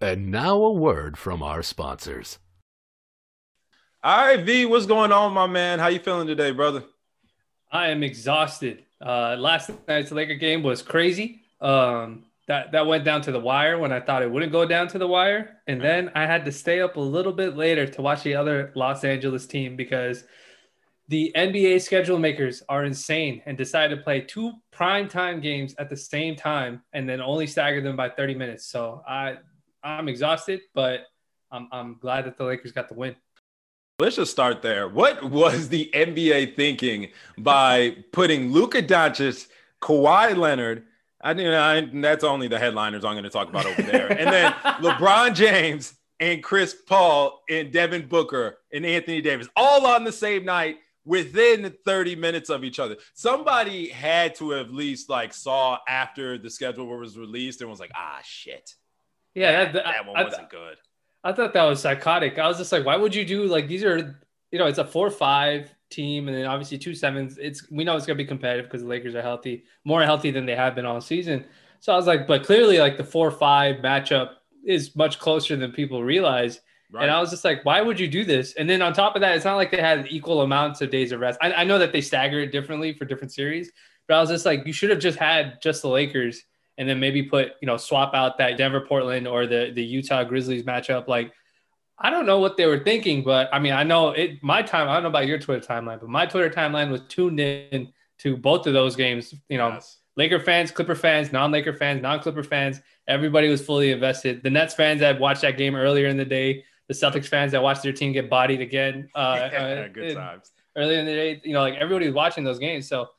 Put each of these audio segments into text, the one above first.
And now a word from our sponsors. All right, V, what's going on, my man? How you feeling today, brother? I am exhausted. Uh, last night's Laker game was crazy. Um, that that went down to the wire when I thought it wouldn't go down to the wire, and then I had to stay up a little bit later to watch the other Los Angeles team because the NBA schedule makers are insane and decided to play two prime time games at the same time and then only stagger them by 30 minutes. So I I'm exhausted, but I'm I'm glad that the Lakers got the win. Let's just start there. What was the NBA thinking by putting Luka Doncic, Kawhi Leonard? I you know I, that's only the headliners I'm going to talk about over there, and then LeBron James and Chris Paul and Devin Booker and Anthony Davis all on the same night within 30 minutes of each other. Somebody had to have at least like saw after the schedule was released and was like, ah, shit. Yeah, that, that one wasn't good. I thought that was psychotic. I was just like, why would you do like these are, you know, it's a four five team, and then obviously two sevens. It's we know it's gonna be competitive because the Lakers are healthy, more healthy than they have been all season. So I was like, but clearly, like the four five matchup is much closer than people realize. Right. And I was just like, why would you do this? And then on top of that, it's not like they had equal amounts of days of rest. I, I know that they stagger it differently for different series, but I was just like, you should have just had just the Lakers and then maybe put, you know, swap out that Denver Portland or the the Utah Grizzlies matchup. Like, I don't know what they were thinking, but I mean, I know it. My time, I don't know about your Twitter timeline, but my Twitter timeline was tuned in to both of those games. You know, yes. Laker fans, Clipper fans, non-Laker fans, non-Clipper fans. Everybody was fully invested. The Nets fans that watched that game earlier in the day, the Celtics fans that watched their team get bodied again. Uh, yeah, uh, good times. Earlier in the day, you know, like everybody was watching those games. So,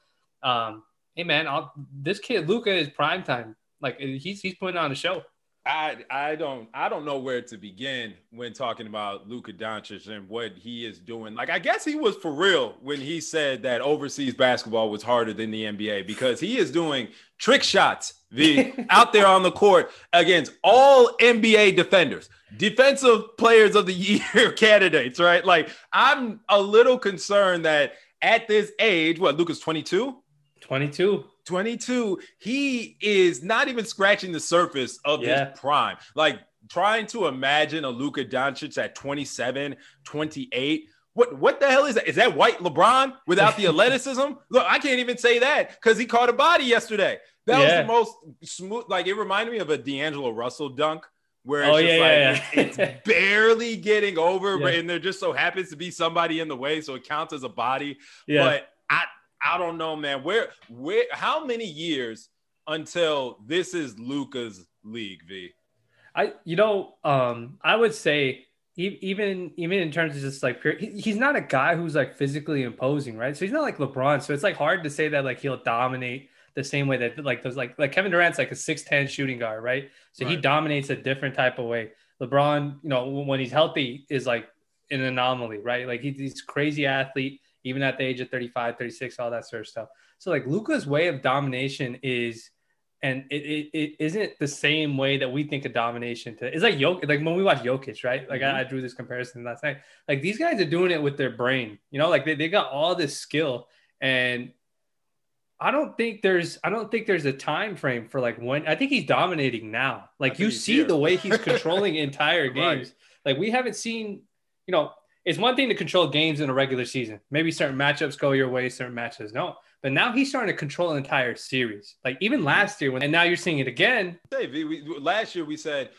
um, hey man, I'll, this kid Luka is prime time. Like he's he's putting on a show. I I don't I don't know where to begin when talking about Luka Doncic and what he is doing. Like I guess he was for real when he said that overseas basketball was harder than the NBA because he is doing trick shots the out there on the court against all NBA defenders, defensive players of the year candidates, right? Like I'm a little concerned that at this age, what Luka's 22? 22. 22, he is not even scratching the surface of yeah. his prime. Like trying to imagine a Luka Doncic at 27, 28. What what the hell is that? Is that white LeBron without the athleticism? Look, I can't even say that because he caught a body yesterday. That yeah. was the most smooth. Like it reminded me of a D'Angelo Russell dunk where it's oh, just yeah, like yeah, it's, it's, barely getting over, but and there just so happens to be somebody in the way, so it counts as a body. But I I don't know, man. Where where how many years until this is Luka's league, V? I you know, um, I would say even even in terms of just like he's not a guy who's like physically imposing, right? So he's not like LeBron. So it's like hard to say that like he'll dominate the same way that like those like like Kevin Durant's like a 6'10 shooting guard, right? So right. he dominates a different type of way. LeBron, you know, when he's healthy is like an anomaly, right? Like he's crazy athlete even at the age of 35, 36, all that sort of stuff. So like Luka's way of domination is, and it, it, it isn't the same way that we think of domination. To it's like Jokic, like when we watch Jokic, right? Like mm-hmm. I, I, drew this comparison last night. Like these guys are doing it with their brain, you know, like they, they got all this skill and I don't think there's I don't think there's a time frame for like when I think he's dominating now. Like you see here. the way he's controlling entire games. Right. Like we haven't seen, you know, it's one thing to control games in a regular season. Maybe certain matchups go your way, certain matches no. But now he's starting to control an entire series. Like even last year, when and now you're seeing it again. Dave, we, last year we said,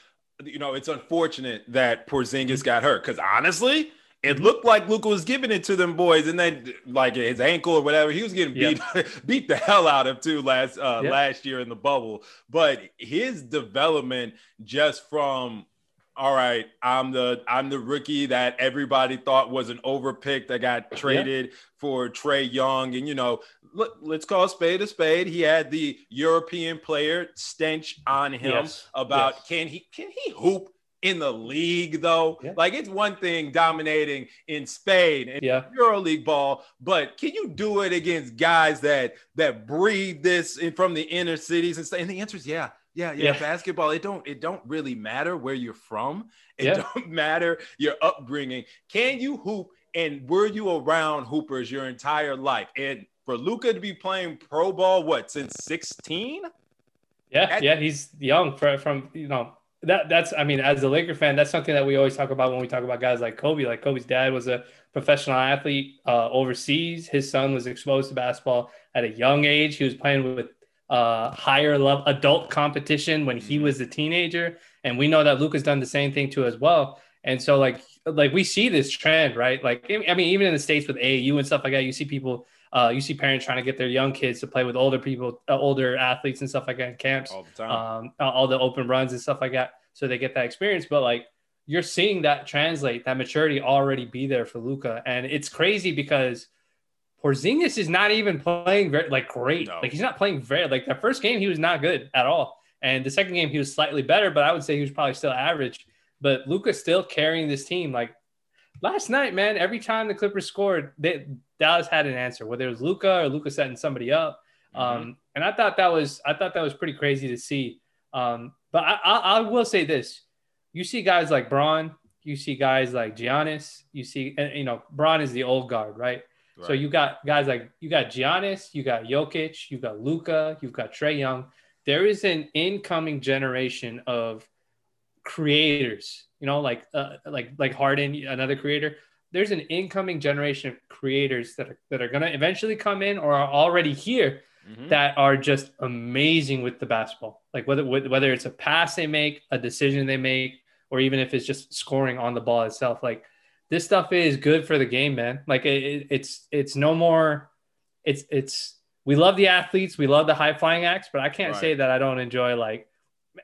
you know, it's unfortunate that Porzingis got hurt because honestly, it looked like Luka was giving it to them boys, and then like his ankle or whatever, he was getting beat yep. beat the hell out of too last uh, yep. last year in the bubble. But his development just from all right, I'm the I'm the rookie that everybody thought was an overpick that got traded yeah. for Trae Young, and you know, let, us call a spade a spade. He had the European player stench on him yes. about yes. can he can he hoop in the league though? Yeah. Like it's one thing dominating in Spain and yeah. EuroLeague ball, but can you do it against guys that that breathe this in, from the inner cities and? And the answer is yeah. Yeah, yeah, yeah, basketball. It don't it don't really matter where you're from. It yeah. don't matter your upbringing. Can you hoop and were you around hoopers your entire life? And for Luka to be playing pro ball, what since 16? Yeah, yeah, he's young for, from you know that that's I mean, as a Laker fan, that's something that we always talk about when we talk about guys like Kobe. Like Kobe's dad was a professional athlete uh, overseas. His son was exposed to basketball at a young age. He was playing with uh, higher level adult competition when he mm-hmm. was a teenager, and we know that Luka's done the same thing too as well. And so like like we see this trend, right? Like I mean, even in the states with AAU and stuff like that, you see people uh, you see parents trying to get their young kids to play with older people, uh, older athletes and stuff like that in camps, all the time, um, all the open runs and stuff like that, so they get that experience. But like you're seeing that translate, that maturity already be there for Luka, and it's crazy because Porzingis is not even playing very like great. No. Like he's not playing very like the first game he was not good at all, and the second game he was slightly better, but I would say he was probably still average. But Luka's still carrying this team like last night, man, every time the Clippers scored, they, Dallas had an answer, whether it was Luka or Luka setting somebody up. Mm-hmm. Um, and I thought that was I thought that was pretty crazy to see. Um, but I, I, I, will say this: you see guys like Bron, you see guys like Giannis, you see, and, you know, Bron is the old guard, right? Right? So you got guys like you got Giannis, you got Jokic, you got Luka, you've got Trae Young. There is an incoming generation of creators you know, like uh, like like Harden, another creator. There's an incoming generation of creators that are, that are going to eventually come in or are already here mm-hmm. that are just amazing with the basketball. Like whether whether it's a pass they make, a decision they make, or even if it's just scoring on the ball itself. Like this stuff is good for the game, man. Like it, it's it's no more. It's it's we love the athletes, we love the high flying acts, but I can't right. say that I don't enjoy like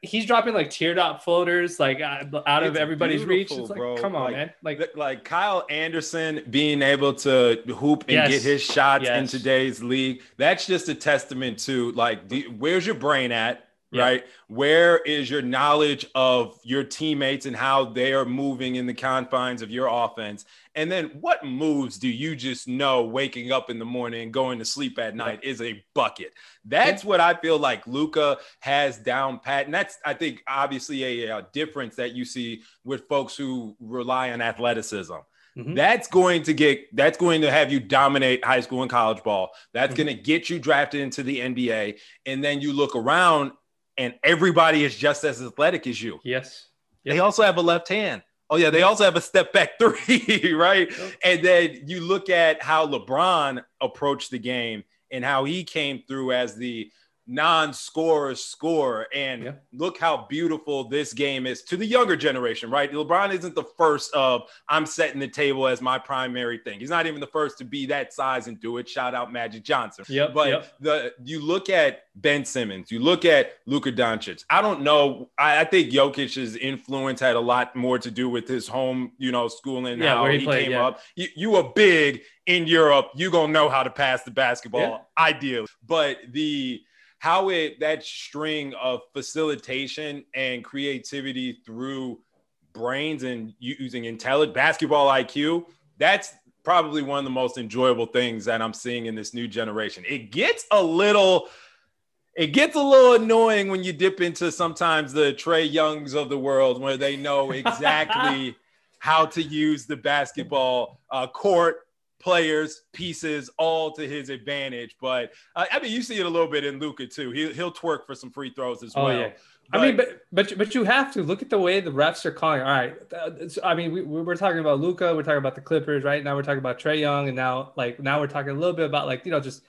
he's dropping like teardrop floaters like out of it's everybody's reach. It's like, bro. come on, like, man. Like like Kyle Anderson being able to hoop and yes. get his shots yes. in today's league. That's just a testament to like the, where's your brain at? Yeah. right? Where is your knowledge of your teammates and how they are moving in the confines of your offense? And then what moves do you just know waking up in the morning and going to sleep at night yeah. is a bucket? That's what I feel like Luka has down pat. And that's, I think, obviously a, a difference that you see with folks who rely on athleticism. Mm-hmm. That's going to get that's going to have you dominate high school and college ball. That's mm-hmm. going to get you drafted into the NBA. And then you look around and everybody is just as athletic as you. Yes. yes. They also have a left hand. Oh yeah, they also have a step back three, right? Yep. And then you look at how LeBron approached the game and how he came through as the non-scorer score. And yeah. look how beautiful this game is to the younger generation right? Lebron isn't the first of i'm setting the table as my primary thing. He's not even the first to be that size and do it. Shout out magic johnson. Yep, but yep. the you look at ben simmons you look at Luka doncic. I don't know. I, I, think jokic's influence had a lot more to do with his home you know schooling yeah, how he, he played, came yeah. up. You, you were big in europe you gonna know how to pass the basketball yeah. ideally. But the how it that string of facilitation and creativity through brains and using intelligent basketball IQ, that's probably one of the most enjoyable things that I'm seeing in this new generation. It gets a little it gets a little annoying when you dip into sometimes the Trae Youngs of the world where they know exactly how to use the basketball uh, court players, pieces, all to his advantage. But uh, I mean, you see it a little bit in Luka too. He, he'll twerk for some free throws as oh, well. Yeah. But, I mean, but but but you have to look at the way the refs are calling. All right, I mean, we, we're talking about Luka, we're talking about the Clippers, right now we're talking about Trae Young, and now like now we're talking a little bit about like you know just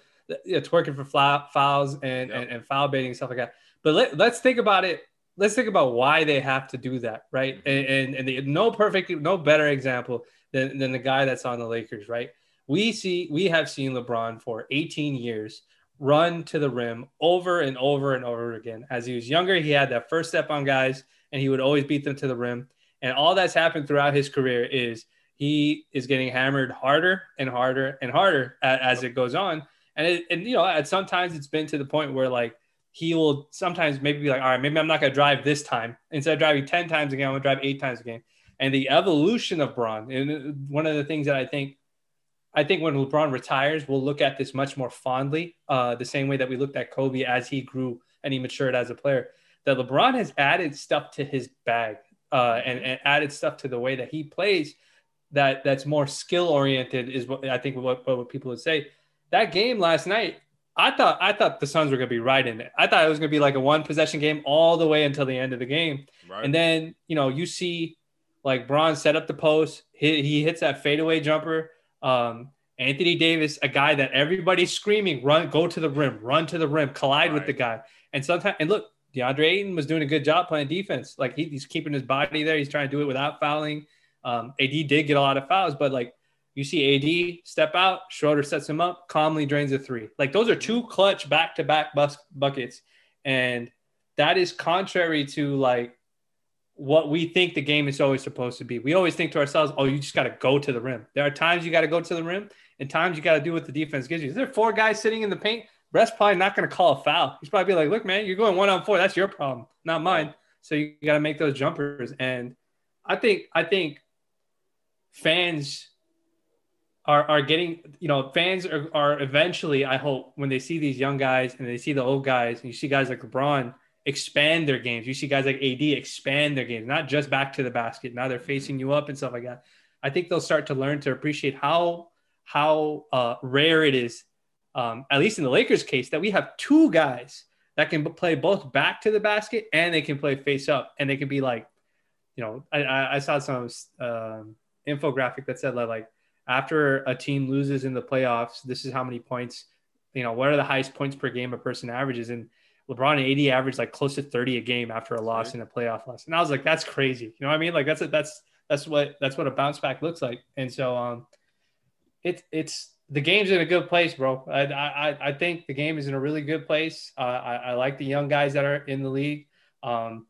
you know, twerking for fouls and, yep. and and foul baiting stuff like that. But let, let's think about it. Let's think about why they have to do that, right? Mm-hmm. And and, and the, no perfect, no better example than than the guy that's on the Lakers, right? We see we have seen LeBron for 18 years run to the rim over and over and over again. As he was younger, he had that first step on guys and he would always beat them to the rim. And all that's happened throughout his career is he is getting hammered harder and harder and harder as, it goes on. And it, and you know, at sometimes it's been to the point where like he will sometimes maybe be like, all right, maybe I'm not going to drive this time. Instead of driving 10 times a game, I'm going to drive eight times a game. And the evolution of Bron, and uh, one of the things that I think I think when LeBron retires, we'll look at this much more fondly, uh, the same way that we looked at Kobe as he grew and he matured as a player. That LeBron has added stuff to his bag uh, and, and, added stuff to the way that he plays that that's more skill oriented is what I think what, what people would say. That game last night, I thought I thought the Suns were gonna be right in it. I thought it was gonna be like a one possession game all the way until the end of the game. Right. And then you know you see like Bron set up the post. He, he hits that fadeaway jumper. Um, Anthony Davis, a guy that everybody's screaming, run, go to the rim, run to the rim, collide with the guy. And sometimes, and look, DeAndre Ayton was doing a good job playing defense. Like he, he's keeping his body there. He's trying to do it without fouling. Um, AD did get a lot of fouls, but like you see AD step out, Schroeder sets him up, calmly drains a three. Like those are two clutch back to back buckets. And that is contrary to like what we think the game is always supposed to be. We always think to ourselves, oh, you just got to go to the rim. There are times you got to go to the rim and times you got to do what the defense gives you. Is there four guys sitting in the paint? Brett's probably not going to call a foul. He's probably be like, look, man, you're going one on four. That's your problem, not mine. So you got to make those jumpers. And I think, I think fans are, are getting, you know, fans are, are eventually, I hope, when they see these young guys and they see the old guys and you see guys like LeBron expand their games. You see guys like AD expand their games, not just back to the basket. Now they're facing you up and stuff like that. I think they'll start to learn to appreciate how how uh, rare it is, um, at least in the Lakers case, that we have two guys that can play both back to the basket and they can play face up, and they can be like, you know, I, I saw some um, infographic that said that like after a team loses in the playoffs, this is how many points, you know, what are the highest points per game a person averages and LeBron and AD averaged like close to 30 a game after a loss in a playoff loss. And I was like, that's crazy. You know what I mean? Like that's a, that's that's what that's what a bounce back looks like. And so um it's it's the game's in a good place, bro. I I, I think the game is in a really good place. Uh, I, I like the young guys that are in the league. Um,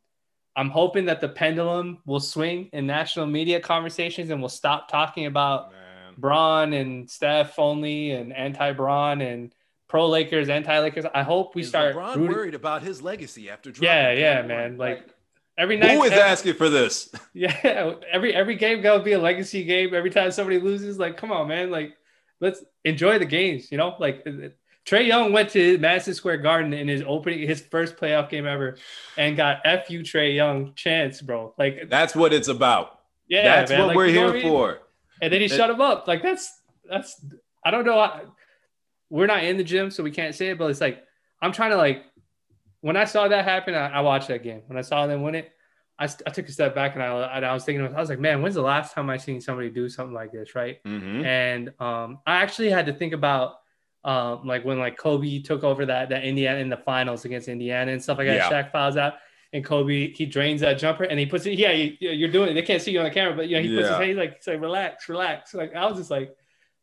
I'm hoping that the pendulum will swing in national media conversations and we'll stop talking about Man. Bron and Steph only and anti Bron and pro Lakers, anti Lakers. I hope we Is start. LeBron rooting- worried about his legacy after yeah, yeah, 21? man. Like every night, who is every, asking for this? Yeah, every every game gotta be a legacy game. Every time somebody loses, like, come on, man. Like, let's enjoy the games. You know, like uh, Trae Young went to Madison Square Garden in his opening, his first playoff game ever, and got "F you, Trae Young" chance, bro. Like, That's what it's about. yeah, That's man, what like, we're here what I mean? for. And then he It- shut him up. Like that's that's I don't know. I, we're not in the gym, so we can't say it. But it's like I'm trying to like when I saw that happen, I, I watched that game. When I saw them win it, I, st- I took a step back and I, I was thinking, I was like, man, when's the last time I seen somebody do something like this, right? Mhm. And um, I actually had to think about um, like when like Kobe took over that that Indiana in the finals against Indiana and stuff like that. Yeah. Shaq fouls out. And Kobe, he drains that jumper and he puts it. Yeah, you, you're doing it. They can't see you on the camera, but you know, he puts his Yeah. hand he's like, he's like, relax, relax. Like I was just like,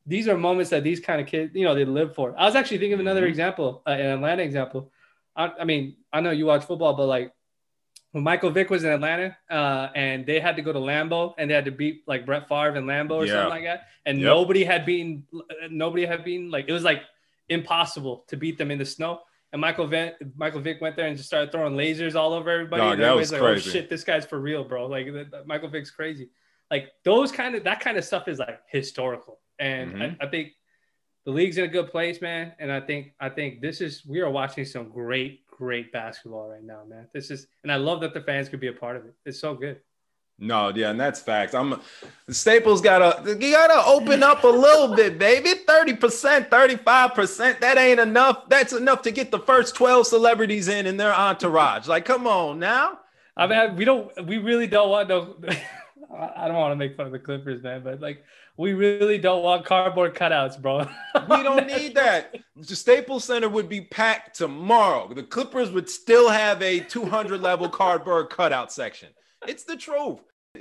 these are moments that these kind of kids, you know, they live for. I was actually thinking of another Mhm. example, uh, an Atlanta example. I, I mean, I know you watch football, but like when Michael Vick was in Atlanta, uh, and they had to go to Lambeau and they had to beat like Brett Favre in Lambeau or Yeah. something like that, and Yep. nobody had beaten, nobody had beaten, like it was like impossible to beat them in the snow. And Michael Vick, Michael Vick went there and just started throwing lasers all over everybody. Dog, and that everybody's was like, crazy. "Oh shit, this guy's for real, bro!" Like Michael Vick's crazy. Like those kind of that kind of stuff is like historical, and Mhm. I, I think the league's in a good place, man. And I think I think this is we are watching some great, great basketball right now, man. This is and I love that the fans could be a part of it. It's so good. No, yeah, and that's facts. I'm Staples gotta you gotta open up a little bit, baby. 30%, 35%. That ain't enough. That's enough to get the first 12 celebrities in in their entourage. Like, come on now. I mean, we don't, we really don't want no. I don't want to make fun of the Clippers, man, but like, we really don't want cardboard cutouts, bro. We don't need that. The Staples Center would be packed tomorrow. The Clippers would still have a 200 level cardboard cutout section. It's the truth.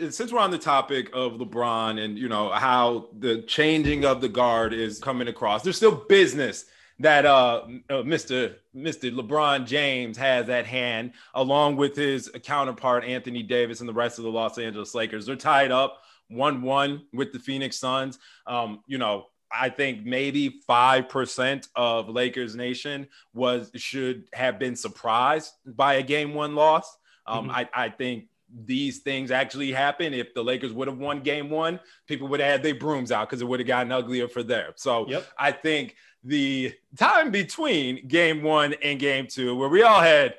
Since we're on the topic of LeBron and you know how the changing of the guard is coming across, there's still business that uh, uh, Mr. Mr. LeBron James has at hand, along with his counterpart Anthony Davis and the rest of the Los Angeles Lakers. They're tied up one-one with the Phoenix Suns. Um, you know, I think maybe five percent of Lakers Nation was should have been surprised by a game one loss. Um, Mhm. I, I think these things actually happen. If the Lakers would have won game one, people would have had their brooms out because it would have gotten uglier for them. So Yep. I think the time between game one and game two, where we all had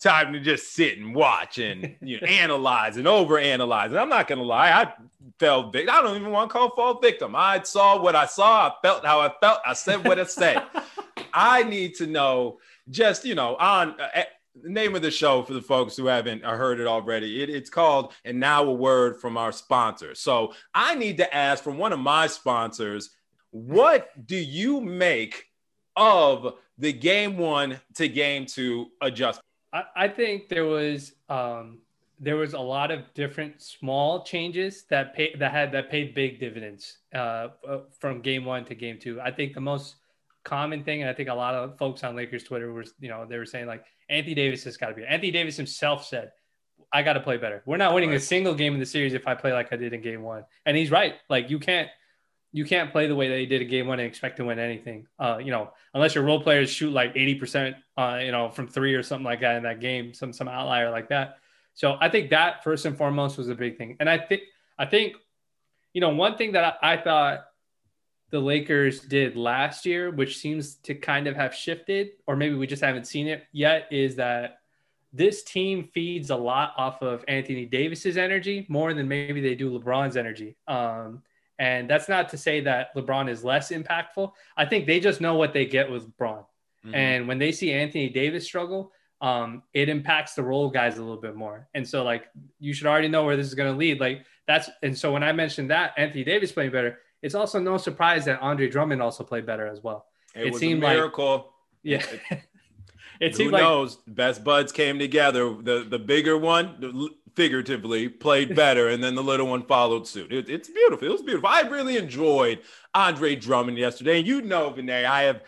time to just sit and watch and you know, analyze and overanalyze. And I'm not gonna lie, I fell victim. I don't even want to call fall victim. I saw what I saw, I felt how I felt, I said what I said. I need to know just, you know, on uh, the name of the show for the folks who haven't uh, heard it already. It, it's called And Now a Word from Our Sponsor. So I need to ask from one of my sponsors, what do you make of the game one to game two adjustment? I, I think there was um, there was a lot of different small changes that pay that had that paid big dividends uh, uh, from game one to game two. I think the most common thing, and I think a lot of folks on Lakers Twitter were, you know, they were saying like Anthony Davis has got to be. Anthony Davis himself said, "I got to play better. We're not winning right. a single game in the series if I play like I did in game one." And he's right. Like you can't you can't play the way they did in game one and expect to win anything. Uh, you know, unless your role players shoot like 80%, uh, you know, from three or something like that in that game, some some outlier like that. So I think that first and foremost was a big thing. And I think, I think, you know, one thing that I, I thought the Lakers did last year, which seems to kind of have shifted, or maybe we just haven't seen it yet, is that this team feeds a lot off of Anthony Davis's energy more than maybe they do LeBron's energy. Um, and that's not to say that LeBron is less impactful. I think they just know what they get with LeBron. Mm-hmm. And when they see Anthony Davis struggle, um, it impacts the role guys a little bit more. And so, like, you should already know where this is going to lead. Like, that's and so when I mentioned that Anthony Davis playing better, it's also no surprise that Andre Drummond also played better as well. It, it seemed a miracle. Like, yeah. It, seemed Who knows? Best buds came together. The the bigger one, figuratively, played better, and then the little one followed suit. It, it's beautiful. It was beautiful. I really enjoyed Andre Drummond yesterday, and you know, Vinay, I have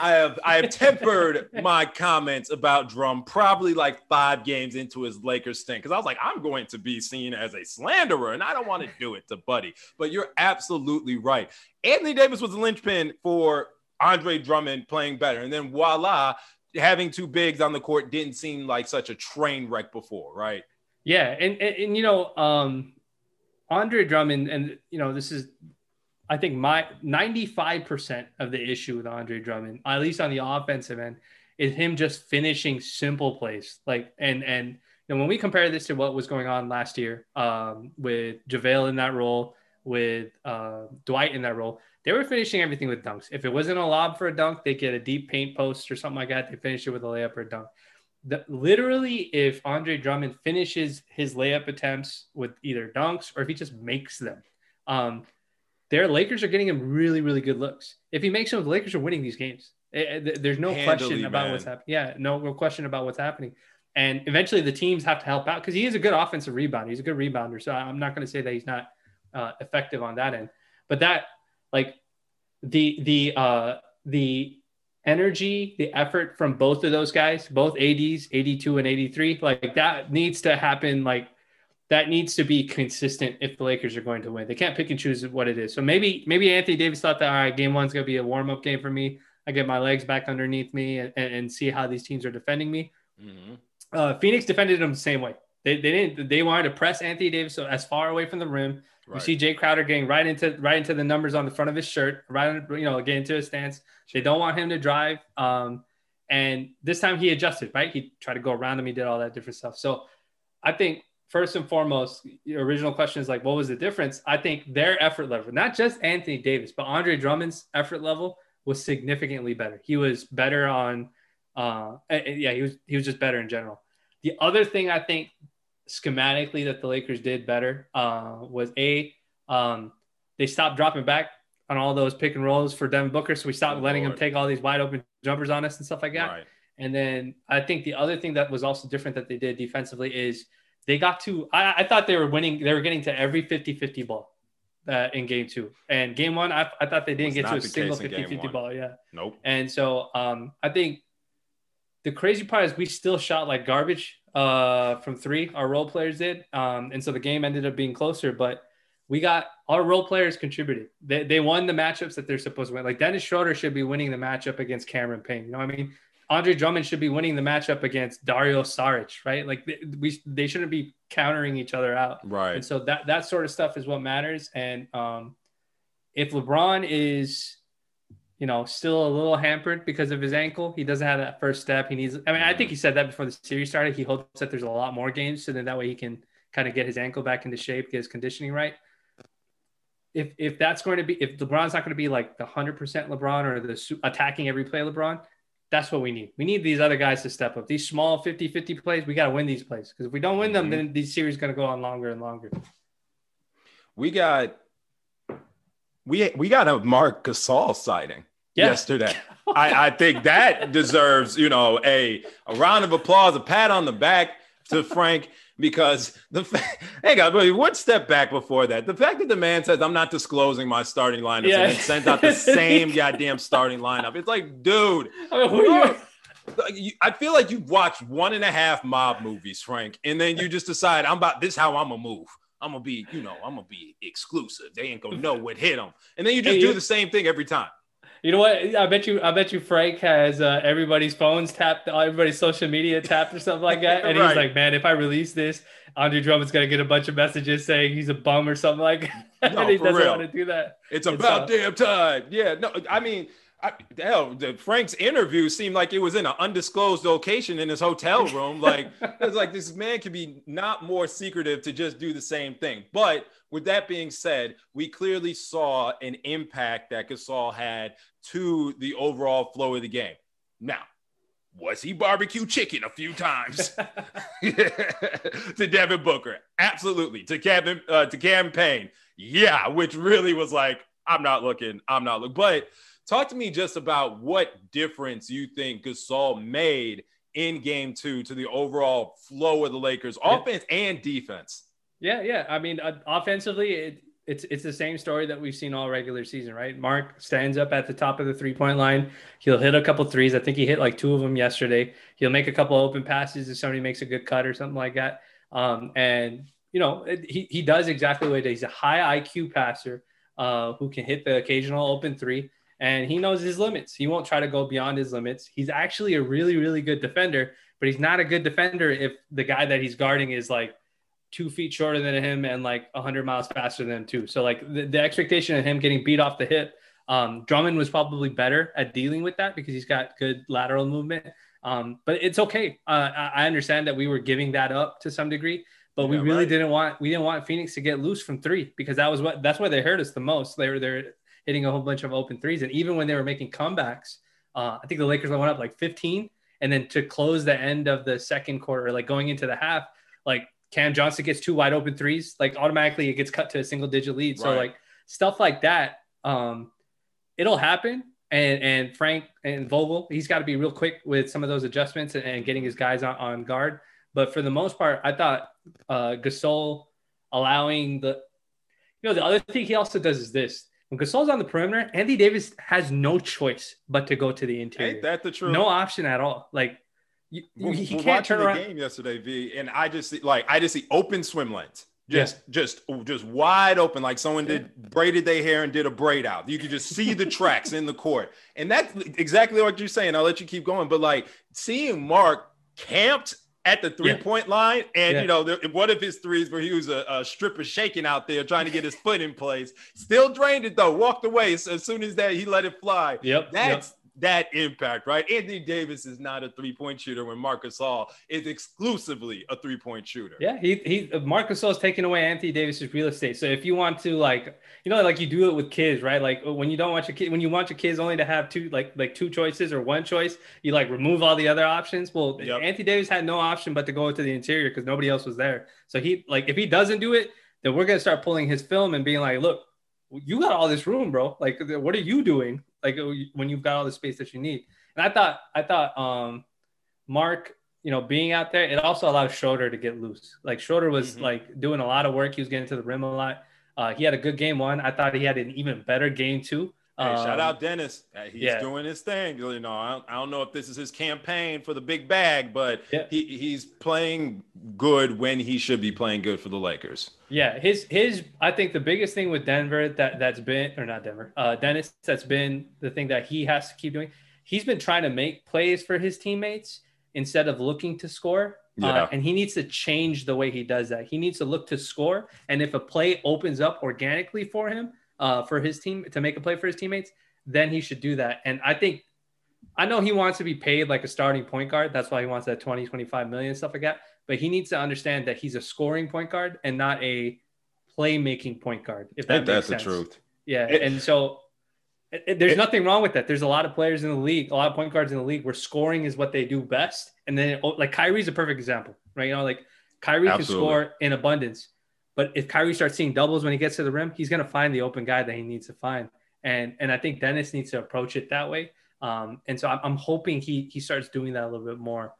I have I have tempered my comments about Drum probably like five games into his Lakers stint because I was like, I'm going to be seen as a slanderer, and I don't want to do it to Buddy. But you're absolutely right. Anthony Davis was a linchpin for Andre Drummond playing better, and then voila, having two bigs on the court didn't seem like such a train wreck before, right? Yeah, and and, and you know, um, Andre Drummond, and you know, this is I think my 95% of the issue with Andre Drummond, at least on the offensive end, is him just finishing simple plays. Like and and know, when we compare this to what was going on last year um, with JaVale in that role, with uh, Dwight in that role, they were finishing everything with dunks. If it wasn't a lob for a dunk, they get a deep paint post or something like that. They finish it with a layup or a dunk. The, literally, if Andre Drummond finishes his layup attempts with either dunks or if he just makes them, um, their Lakers are getting him really, really good looks. If he makes them, the Lakers are winning these games. It, it, there's no Handily, question about man. what's happening. Yeah, no, no question about what's happening. And eventually, the teams have to help out because he is a good offensive rebounder. He's a good rebounder. So I'm not going to say that he's not uh, effective on that end. But that, like, the the uh, the energy, the effort from both of those guys, both ADs, 82 and 83, like that needs to happen like that needs to be consistent if the Lakers are going to win. They can't pick and choose what it is. So maybe maybe Anthony Davis thought that all right, game one's gonna be a warm up game for me. I get my legs back underneath me and, and see how these teams are defending me. Mm-hmm. Uh, Phoenix defended them the same way. They, they didn't they wanted to press Anthony Davis so as far away from the rim. Right. You see Jae Crowder getting right into right into the numbers on the front of his shirt, right you know, getting into his stance. They don't want him to drive. Um, and this time he adjusted, right? He tried to go around him, he did all that different stuff. So I think first and foremost, your original question is like, what was the difference? I think their effort level, not just Anthony Davis, but Andre Drummond's effort level was significantly better. He was better on, uh, yeah, he was he was just better in general. The other thing I think schematically that the Lakers did better uh, was a um, they stopped dropping back on all those pick and rolls for Devin Booker, so we stopped oh, letting Lord. him take all these wide open jumpers on us and stuff like that. Right. And then I think the other thing that was also different that they did defensively is they got to I, I thought they were winning they were getting to every 50-50 ball uh, in game two and game one I, I thought they didn't get to a single 50-50 ball yeah nope and so um I think the crazy part is we still shot like garbage uh from three our role players did um and so the game ended up being closer but we got our role players contributed. They, they won the matchups that they're supposed to win. Like Dennis Schroeder should be winning the matchup against Cameron Payne. You know what I mean? Andre Drummond should be winning the matchup against Dario Saric, right? Like they, we they shouldn't be countering each other out, right? And so that that sort of stuff is what matters. And um, if LeBron is, you know, still a little hampered because of his ankle, he doesn't have that first step. He needs. I mean, I think he said that before the series started. He hopes that there's a lot more games, so then that way he can kind of get his ankle back into shape, get his conditioning right. if if that's going to be if LeBron's not going to be like the hundred percent LeBron or the attacking every play LeBron, that's what we need. We need these other guys to step up. These small 50-50 plays, we got to win these plays because if we don't win them, Mhm. then these series going to go on longer and longer. We got we we got a Marc Gasol sighting Yeah. yesterday. I, I think that deserves, you know, a, a round of applause, a pat on the back to Frank because the fa- hey guys, wait, one step back before that. The fact that the man says I'm not disclosing my starting lineups Yeah. and then sends out the same goddamn starting lineup. It's like, dude, I mean, who are you? you- I feel like you've watched one and a half mob movies, Frank, and then you just decide I'm about this how I'm gonna move. I'm gonna be, you know, I'm gonna be exclusive. They ain't gonna know what hit them, and then you just Hey, do you- the same thing every time. You know what? I bet you. I bet you. Frank has uh, everybody's phones tapped, everybody's social media tapped or something like that. And Right. he's like, "Man, if I release this, Andre Drummond's gonna get a bunch of messages saying he's a bum or something like." that. No, and he for doesn't real. want to do that. It's It's, about uh, damn time. Yeah, no, I mean, I, hell, the, Frank's interview seemed like it was in an undisclosed location in his hotel room. Like, it's like this man could be not more secretive to just do the same thing. But with that being said, we clearly saw an impact that Gasol had to the overall flow of the game. Now, was he barbecue chicken a few times? to Devin Booker, absolutely. To Kevin, uh, to Cam Payne, yeah, which really was like, I'm not looking, I'm not looking. But talk to me just about what difference you think Gasol made in Game Two to the overall flow of the Lakers, Yeah. offense and defense. Yeah, yeah. I mean, uh, offensively, it, it's it's the same story that we've seen all regular season, right? Marc stands up at the top of the three point line. He'll hit a couple threes. I think he hit like two of them yesterday. He'll make a couple open passes if somebody makes a good cut or something like that. Um, and you know, it, he he does exactly what it is. He's a high IQ passer uh, who can hit the occasional open three, and he knows his limits. He won't try to go beyond his limits. He's actually a really really good defender, but he's not a good defender if the guy that he's guarding is like two feet shorter than him and like 100 miles faster than him too. So like the, the expectation of him getting beat off the hip, um, Drummond was probably better at dealing with that because he's got good lateral movement. Um, but it's okay. Uh, I, understand that we were giving that up to some degree, but we really right. didn't want we didn't want Phoenix to get loose from three because that was what that's where they hurt us the most. They were they're hitting a whole bunch of open threes, and even when they were making comebacks, uh, I think the Lakers went up like 15, and then to close the end of the second quarter, like going into the half, like Cam Johnson gets two wide open threes, like automatically it gets cut to a single digit lead. So like stuff like that, um, it'll happen. And and Frank and Vogel, he's got to be real quick with some of those adjustments and, and getting his guys on, on guard. But for the most part, I thought uh, Gasol allowing the, you know, the other thing he also does is this: when Gasol's on the perimeter, Anthony Davis has no choice but to go to the interior. Ain't that the truth? no option at all. Like you, We're, he we're can't turn the around. game yesterday, V, and I just see like I just see open swim lanes. Yeah. Just, just, just wide open, like someone did braided their hair and did a braid out. You could just see the tracks in the court, and that's exactly what you're saying. I'll let you keep going, but like seeing Marc camped at the three point line, and Yeah. you know, there, what if his threes where he was a, a stripper shaking out there trying to get his foot in place, still drained it though, walked away so as soon as that he let it fly. Yep. That's that impact, right? Anthony Davis is not a three point shooter when Marc Gasol is exclusively a three point shooter. Yeah, he he Marcus is taking away Anthony Davis's real estate. So if you want to like, you know, like you do it with kids, right? Like when you don't want your kid, when you want your kids only to have two, like like two choices or one choice, you like remove all the other options. Well, Yep. Anthony Davis had no option but to go to the interior because nobody else was there. So he like if he doesn't do it, then we're gonna start pulling his film and being like, look, you got all this room, bro. Like, what are you doing? Like when you've got all the space that you need. And I thought, I thought, um, Marc, you know, being out there, it also allowed Schroeder to get loose. Like Schroeder was Mhm. like doing a lot of work. He was getting to the rim a lot. Uh, he had a good game one. I thought he had an even better game two. Hey, shout Um, out Dennis. Uh, He's yeah. doing his thing. You know, I don't, I don't know if this is his campaign for the big bag, but Yeah. he, he's playing good when he should be playing good for the Lakers. Yeah, his his I think the biggest thing with Denver that that's been or not Denver, uh Dennis that's been the thing that he has to keep doing. He's been trying to make plays for his teammates instead of looking to score. Yeah. Uh, and he needs to change the way he does that. He needs to look to score. And if a play opens up organically for him, uh, for his team to make a play for his teammates, then he should do that. And I think I know he wants to be paid like a starting point guard. That's why he wants that 20, 25 million, stuff like that. But he needs to understand that he's a scoring point guard and not a playmaking point guard. If that makes that's sense. the truth. Yeah, It- and so it- it- there's nothing wrong with that. There's a lot of players in the league, a lot of point guards in the league where scoring is what they do best. And then oh, like Kyrie's a perfect example, right? You know, like Kyrie Absolutely. can score in abundance, but if Kyrie starts seeing doubles when he gets to the rim, he's going to find the open guy that he needs to find. And and I think Dennis needs to approach it that way. Um, and so I'm, I'm hoping he he starts doing that a little bit more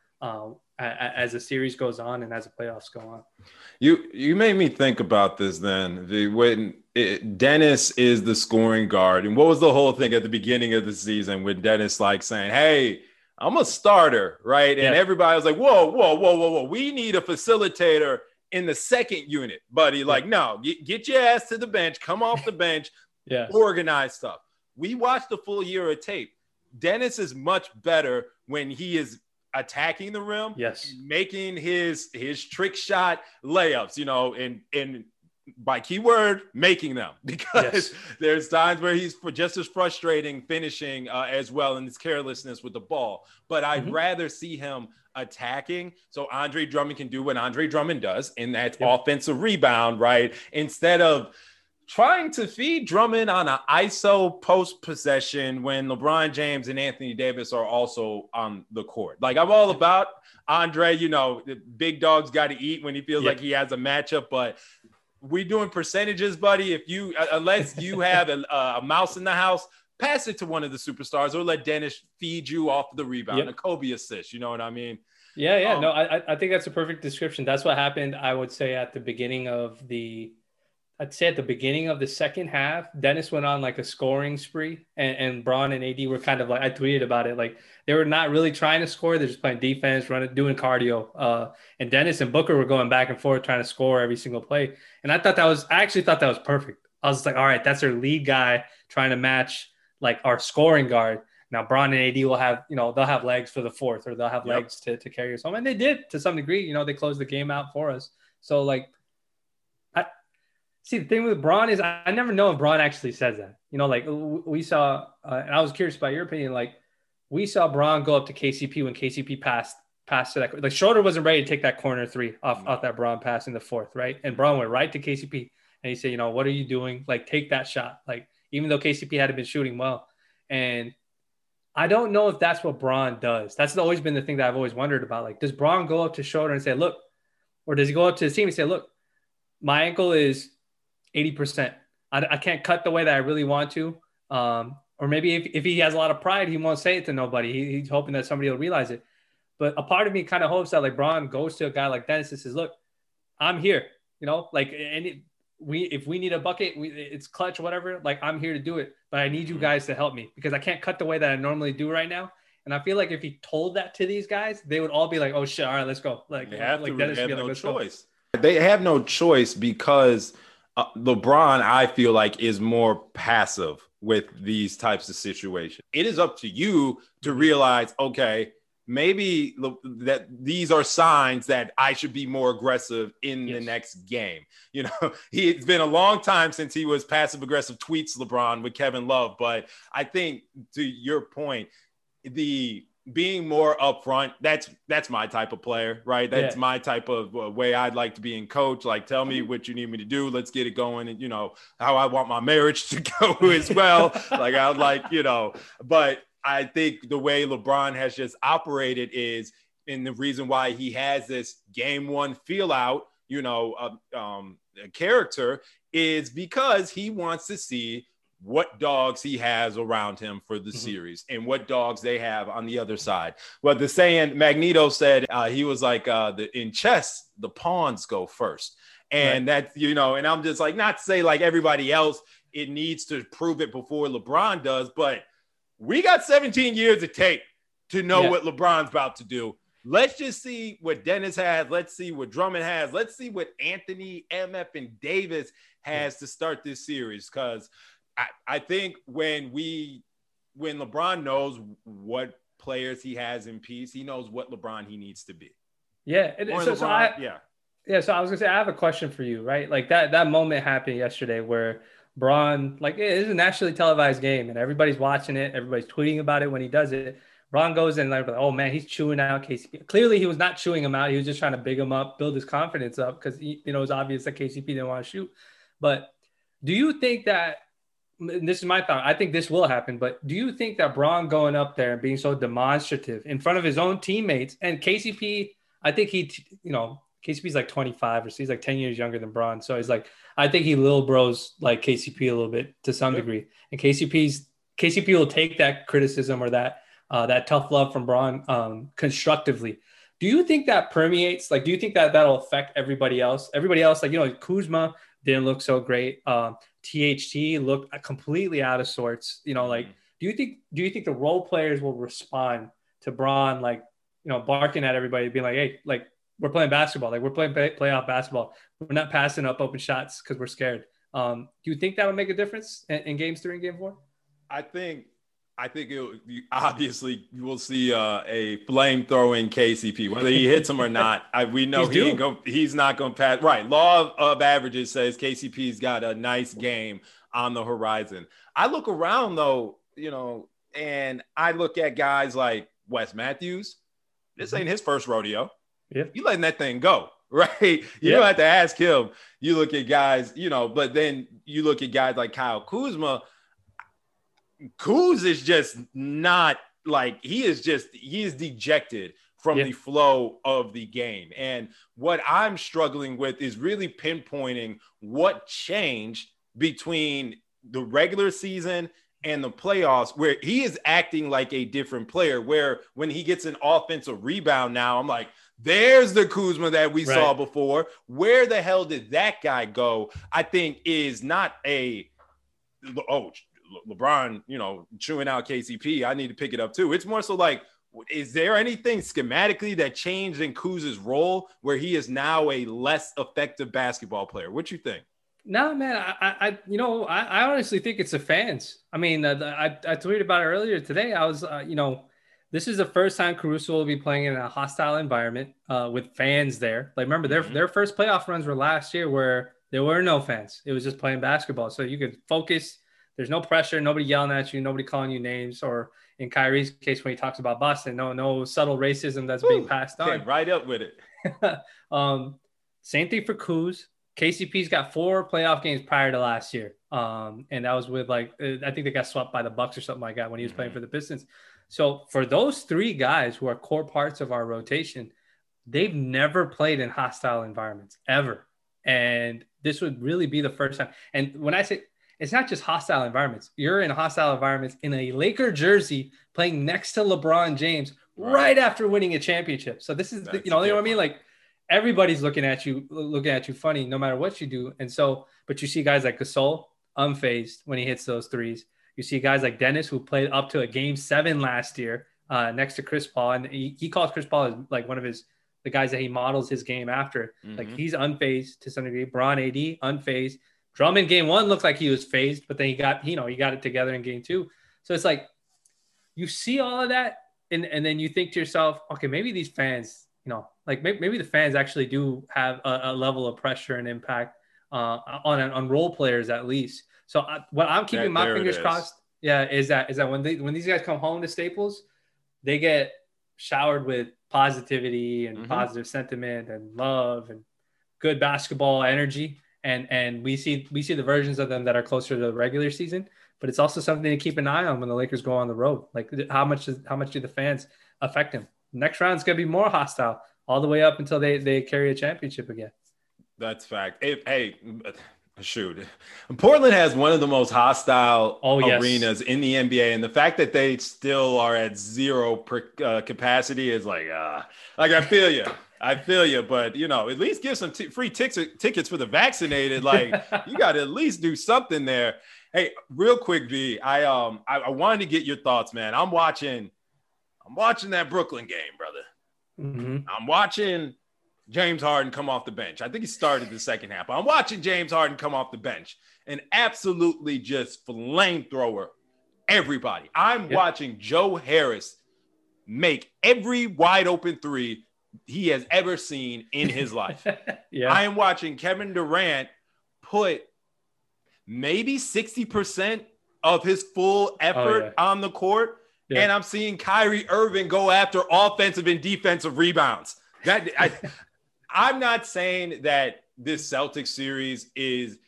a- as the series goes on and as the playoffs go on. You you made me think about this then. The, when it, Dennis is the scoring guard, and what was the whole thing at the beginning of the season with Dennis like saying, "Hey, I'm a starter," right? And everybody was like, "Whoa, whoa, whoa, whoa, whoa! We need a facilitator in the second unit, buddy." Like, no, get, get your ass to the bench, come off the bench, Yeah. organize stuff. We watched the full year of tape. Dennis is much better when he is attacking the rim Yes. making his his trick shot layups, you know, and and by keyword making them because Yes. there's times where he's for just as frustrating finishing uh, as well in his carelessness with the ball. But I'd Mhm. rather see him attacking so Andre Drummond can do what Andre Drummond does, and that's Yep. offensive rebound, right? Instead of trying to feed Drummond on an ISO post possession when LeBron James and Anthony Davis are also on the court. Like I'm all about Andre, you know, the big dog's got to eat when he feels Yeah. like he has a matchup, but we doing percentages, buddy. If you uh, unless you have a, a mouse in the house, pass it to one of the superstars or let Dennis feed you off the rebound, Yep. a Kobe assist. You know what I mean? Yeah, yeah. Um, no, I, I- I think that's a perfect description. That's what happened. I would say at the beginning of the, I'd say at the beginning of the second half, Dennis went on like a scoring spree, and, and Bron and AD were kind of like I tweeted about it, like they were not really trying to score. They're just playing defense, running, doing cardio. Uh, and Dennis and Booker were going back and forth trying to score every single play. And I thought that was, I actually thought that was perfect. I was like, all right, that's their lead guy trying to match like our scoring guard. Now Bron and AD will have, you know, they'll have legs for the fourth, or they'll have Yep. legs to, to carry us home, and they did to some degree. You know, they closed the game out for us. So like, I see the thing with Bron is I, I never know if Bron actually says that. You know, like we saw, uh, and I was curious about your opinion. Like we saw Bron go up to KCP when KCP passed passed to that. Like Schroeder wasn't ready to take that corner three off Mm-hmm. off that Bron pass in the fourth, right? And Bron went right to KCP, and he said, you know, what are you doing? Like take that shot. Like even though KCP hadn't been shooting well, and I don't know if that's what Bron does. That's always been the thing that I've always wondered about. Like, does Bron go up to Schroeder and say, look, or does he go up to his team and say, look, my ankle is 80%. I, I can't cut the way that I really want to. Um, or maybe if, if he has a lot of pride, he won't say it to nobody. He, he's hoping that somebody will realize it. But a part of me kind of hopes that like Bron goes to a guy like Dennis and says, look, I'm here, you know, like, and it, we, if we need a bucket, we, it's clutch, whatever, like I'm here to do it, but I need you guys to help me because I can't cut the way that I normally do right now. And I feel like if he told that to these guys, they would all be like, "Oh shit, all right, let's go." Like, They have like to. Have be like, no go." choice. They have no choice because uh, LeBron, I feel like, is more passive with these types of situations. It is up to you to realize, okay, maybe that these are signs that I should be more aggressive in the next game. You know, he, it's been a long time since he was passive aggressive tweets LeBron with Kevin Love, but I think to your point, the being more upfront that's that's my type of player right? That's Yeah. my type of uh, way i'd like to be in coach. Like tell me what you need me to do. Let's get it going and you know how i want my marriage to go as well. Like i would like you know but i think the way lebron has just operated is and the reason why he has this game one feel out you know uh, um character is because he wants to see what dogs he has around him for the Mhm. series and what dogs they have on the other side. Well, the saying Magneto said uh, he was like uh, the in chess, the pawns go first, and that you know, and I'm just like not to say like everybody else, it needs to prove it before LeBron does, but we got 17 years of tape to know Yeah. what LeBron's about to do. Let's just see what Dennis has. Let's see what Drummond has. Let's see what Anthony, MF, and Davis has to start this series. Because I, I think when we when LeBron knows what players he has in peace, he knows what LeBron he needs to be. Yeah. Or so, so I, yeah. Yeah, so I was gonna say I have a question for you, right? Like that that moment happened yesterday where Bron, like it is a nationally televised game and everybody's watching it, everybody's tweeting about it when he does it. Bron goes in like, oh man, he's chewing out KCP. Clearly, he was not chewing him out. He was just trying to big him up, build his confidence up because you know it was obvious that KCP didn't want to shoot. But do you think that this is my thought? I think this will happen, but do you think that Bron going up there and being so demonstrative in front of his own teammates and KCP? I think he, you know, KCP's like 25 or so he's like 10 years younger than Bron. So he's like, I think he little bros like KCP a little bit to some degree. And KCP's KCP will take that criticism or that uh, that tough love from Bron um, constructively. Do you think that permeates? Like, do you think that that'll affect everybody else? Everybody else, like you know, Kuzma didn't look so great. Um, THT looked completely out of sorts. You know, like, mm-hmm. do you think do you think the role players will respond to Bron like you know barking at everybody, being like, hey, like we're playing basketball, like we're playing play- playoff basketball. We're not passing up open shots because we're scared. Um, do you think that would make a difference in, in games three and game four? I think I think it obviously you will see uh, a flame throwing KCP whether he hits him or not. I, we know he's he ain't going he's not going to pass. Right, law of, of averages says KCP's got a nice game on the horizon. I look around though, you know, and I look at guys like Wes Matthews. This mm-hmm. ain't his first rodeo. Yeah, you letting that thing go, right? You yeah. don't have to ask him. You look at guys, you know, but then you look at guys like Kyle Kuzma Kuz is just not like he is just he is dejected from yeah. the flow of the game. And what I'm struggling with is really pinpointing what changed between the regular season and the playoffs where he is acting like a different player where when he gets an offensive rebound now I'm like there's the Kuzma that we right. saw before where the hell did that guy go I think is not a oh LeBron, you know, chewing out KCP, I need to pick it up too. It's more so like, is there anything schematically that changed in Kuz's role where he is now a less effective basketball player? What you think? No, man, I, I, you know, I, I honestly think it's the fans. I mean, uh, I, I tweeted about it earlier today. I was, uh, you know, this is the first time Caruso will be playing in a hostile environment uh, with fans there. Like, remember their mm-hmm. their first playoff runs were last year where there were no fans. It was just playing basketball, so you could focus there's no pressure, nobody yelling at you, nobody calling you names, or in Kyrie's case when he talks about Boston, no, no subtle racism that's Ooh, being passed on. Right up with it. um, same thing for Kuz. KCP's got four playoff games prior to last year, um, and that was with like I think they got swept by the Bucks or something like that when he was mm-hmm. playing for the Pistons. So for those three guys who are core parts of our rotation, they've never played in hostile environments ever, and this would really be the first time. And when I say it's not just hostile environments. You're in hostile environments in a Laker jersey playing next to LeBron James right, right after winning a championship. So this is, the, you know, you know what I mean? Like everybody's looking at you, looking at you funny, no matter what you do. And so, but you see guys like Gasol unfazed when he hits those threes. You see guys like Dennis who played up to a game seven last year uh, next to Chris Paul, and he, he calls Chris Paul as like one of his the guys that he models his game after. Mm-hmm. Like he's unfazed to some degree. Bron AD unfazed. Drummond game one looked like he was fazed, but then he got, you know, he got it together in game two. So it's like you see all of that, and, and then you think to yourself, okay, maybe these fans, you know, like maybe, maybe the fans actually do have a, a level of pressure and impact uh, on on role players at least. So I, what I'm keeping my fingers crossed, yeah, is that is that when they when these guys come home to Staples, they get showered with positivity and mm-hmm. positive sentiment and love and good basketball energy. And and we see we see the versions of them that are closer to the regular season but it's also something to keep an eye on when the lakers go on the road. Like how much is how much do the fans affect them? Next round is going to be more hostile all the way up until they they carry a championship again. That's fact. Hey, hey shoot portland has one of the most hostile oh, yes. arenas in the nba and the fact that they still are at zero per, uh, capacity is like uh like i feel you I feel you, but you know, at least give some t- free t- tickets for the vaccinated. Like you got to at least do something there. Hey, real quick, V, I um I, I, wanted to get your thoughts, man. I'm watching, I'm watching that Brooklyn game, brother. Mm-hmm. I'm watching James Harden come off the bench. I think he started the second half. I'm watching James Harden come off the bench and absolutely just flamethrower everybody. I'm watching Joe Harris make every wide open three he has ever seen in his life. yeah. I am watching Kevin Durant put maybe 60% of his full effort oh, yeah. on the court. Yeah. And I'm seeing Kyrie Irving go after offensive and defensive rebounds. That I, I'm not saying that this Celtics series is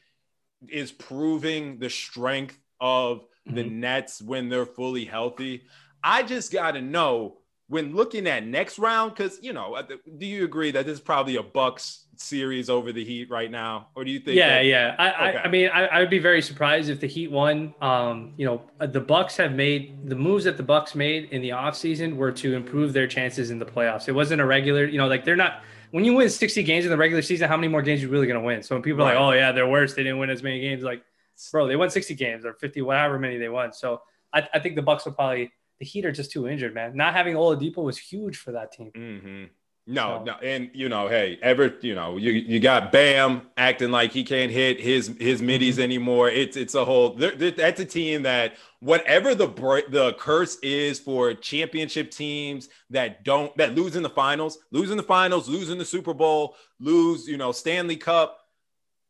is proving the strength of the Mhm. Nets when they're fully healthy. I just got to know when looking at next round because you know, uh, do you agree that this is probably a Bucks series over the Heat right now, or do you think? Yeah, that- yeah. I, Okay. I, I mean, I, I would be very surprised if the Heat won. Um, you know, uh, the Bucks have made the moves that the Bucks made in the offseason were to improve their chances in the playoffs. It wasn't a regular, you know, like they're not. When you win 60 games in the regular season, how many more games are you really going to win? So when people are like, "Oh yeah, they're worse. They didn't win as many games," like, bro, they won 60 games or 50, whatever many they won. So I, I think the Bucks will probably. The Heat are just too injured, man. Not having Oladipo was huge for that team. hmm No, So- no, and you know, hey, ever, you know, you you got Bam acting like he can't hit his his middies Mm-hmm. anymore. It's it's a whole. there- there- That's a team that whatever the the curse is for championship teams that don't that lose in the finals, lose in the finals, lose in the Super Bowl, lose, you know, Stanley Cup.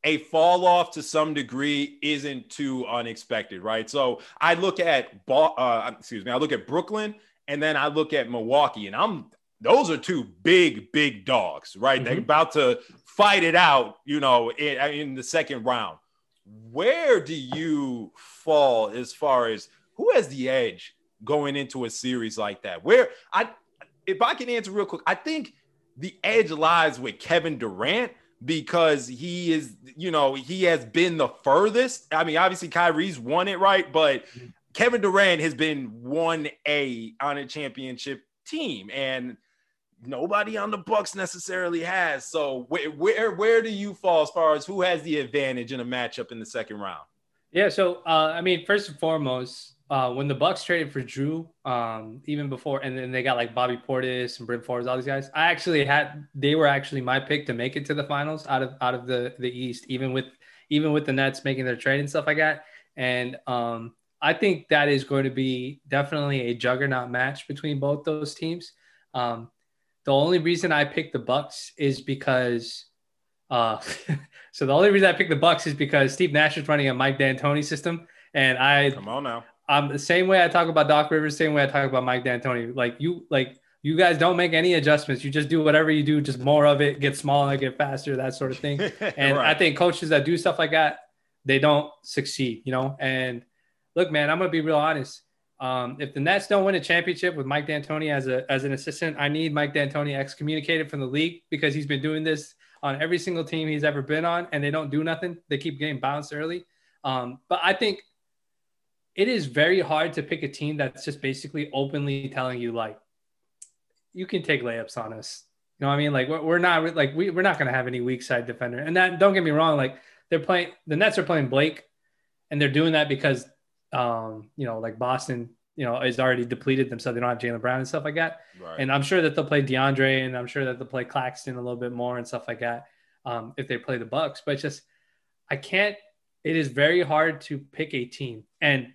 A fall off to some degree isn't too unexpected, right? So I look at, uh, excuse me, I look at Brooklyn, and then I look at Milwaukee, and I'm those are two big, big dogs, right? They're Mhm. about to fight it out, you know, in, in the second round. Where do you fall as far as who has the edge going into a series like that? Where I, if I can answer real quick, I think the edge lies with Kevin Durant because he is, you know, he has been the furthest. I mean, obviously Kyrie's won it, right? But Kevin Durant has been 1A on a championship team and nobody on the Bucks necessarily has. So where where where do you fall as far as who has the advantage in a matchup in the second round? Yeah, so uh, I mean, first and foremost, uh, when the Bucks traded for Jrue, um, even before, and then they got like Bobby Portis and Bryn Forbes, all these guys. I actually had they were actually my pick to make it to the finals out of out of the the East, even with even with the Nets making their trade and stuff like that. And um, I think that is going to be definitely a juggernaut match between both those teams. Um, the only reason I picked the Bucks is because uh, so the only reason I picked the Bucks is because Steve Nash is running a Mike D'Antoni system, and I Come on now. I'm the same way I talk about Doc Rivers, same way I talk about Mike D'Antoni. Like you, like you guys don't make any adjustments. You just do whatever you do, just more of it, get smaller, get faster, that sort of thing. And I think coaches that do stuff like that, they don't succeed, you know. And look, man, I'm gonna be real honest. Um, if the Nets don't win a championship with Mike D'Antoni as a as an assistant, I need Mike D'Antoni excommunicated from the league because he's been doing this on every single team he's ever been on, and they don't do nothing. They keep getting bounced early. Um, but I think it is very hard to pick a team that's just basically openly telling you like you can take layups on us. You know what I mean? Like we're, not like we, we're not going to have any weak side defender. And that don't get me wrong. Like they're playing the Nets are playing Blake, and they're doing that because um you know like Boston you know is already depleted themselves. They don't have Jaylen Brown and stuff like that. Right. And I'm sure that they'll play DeAndre, and I'm sure that they'll play Claxton a little bit more and stuff like that um, if they play the Bucks. But it's just I can't. It is very hard to pick a team, and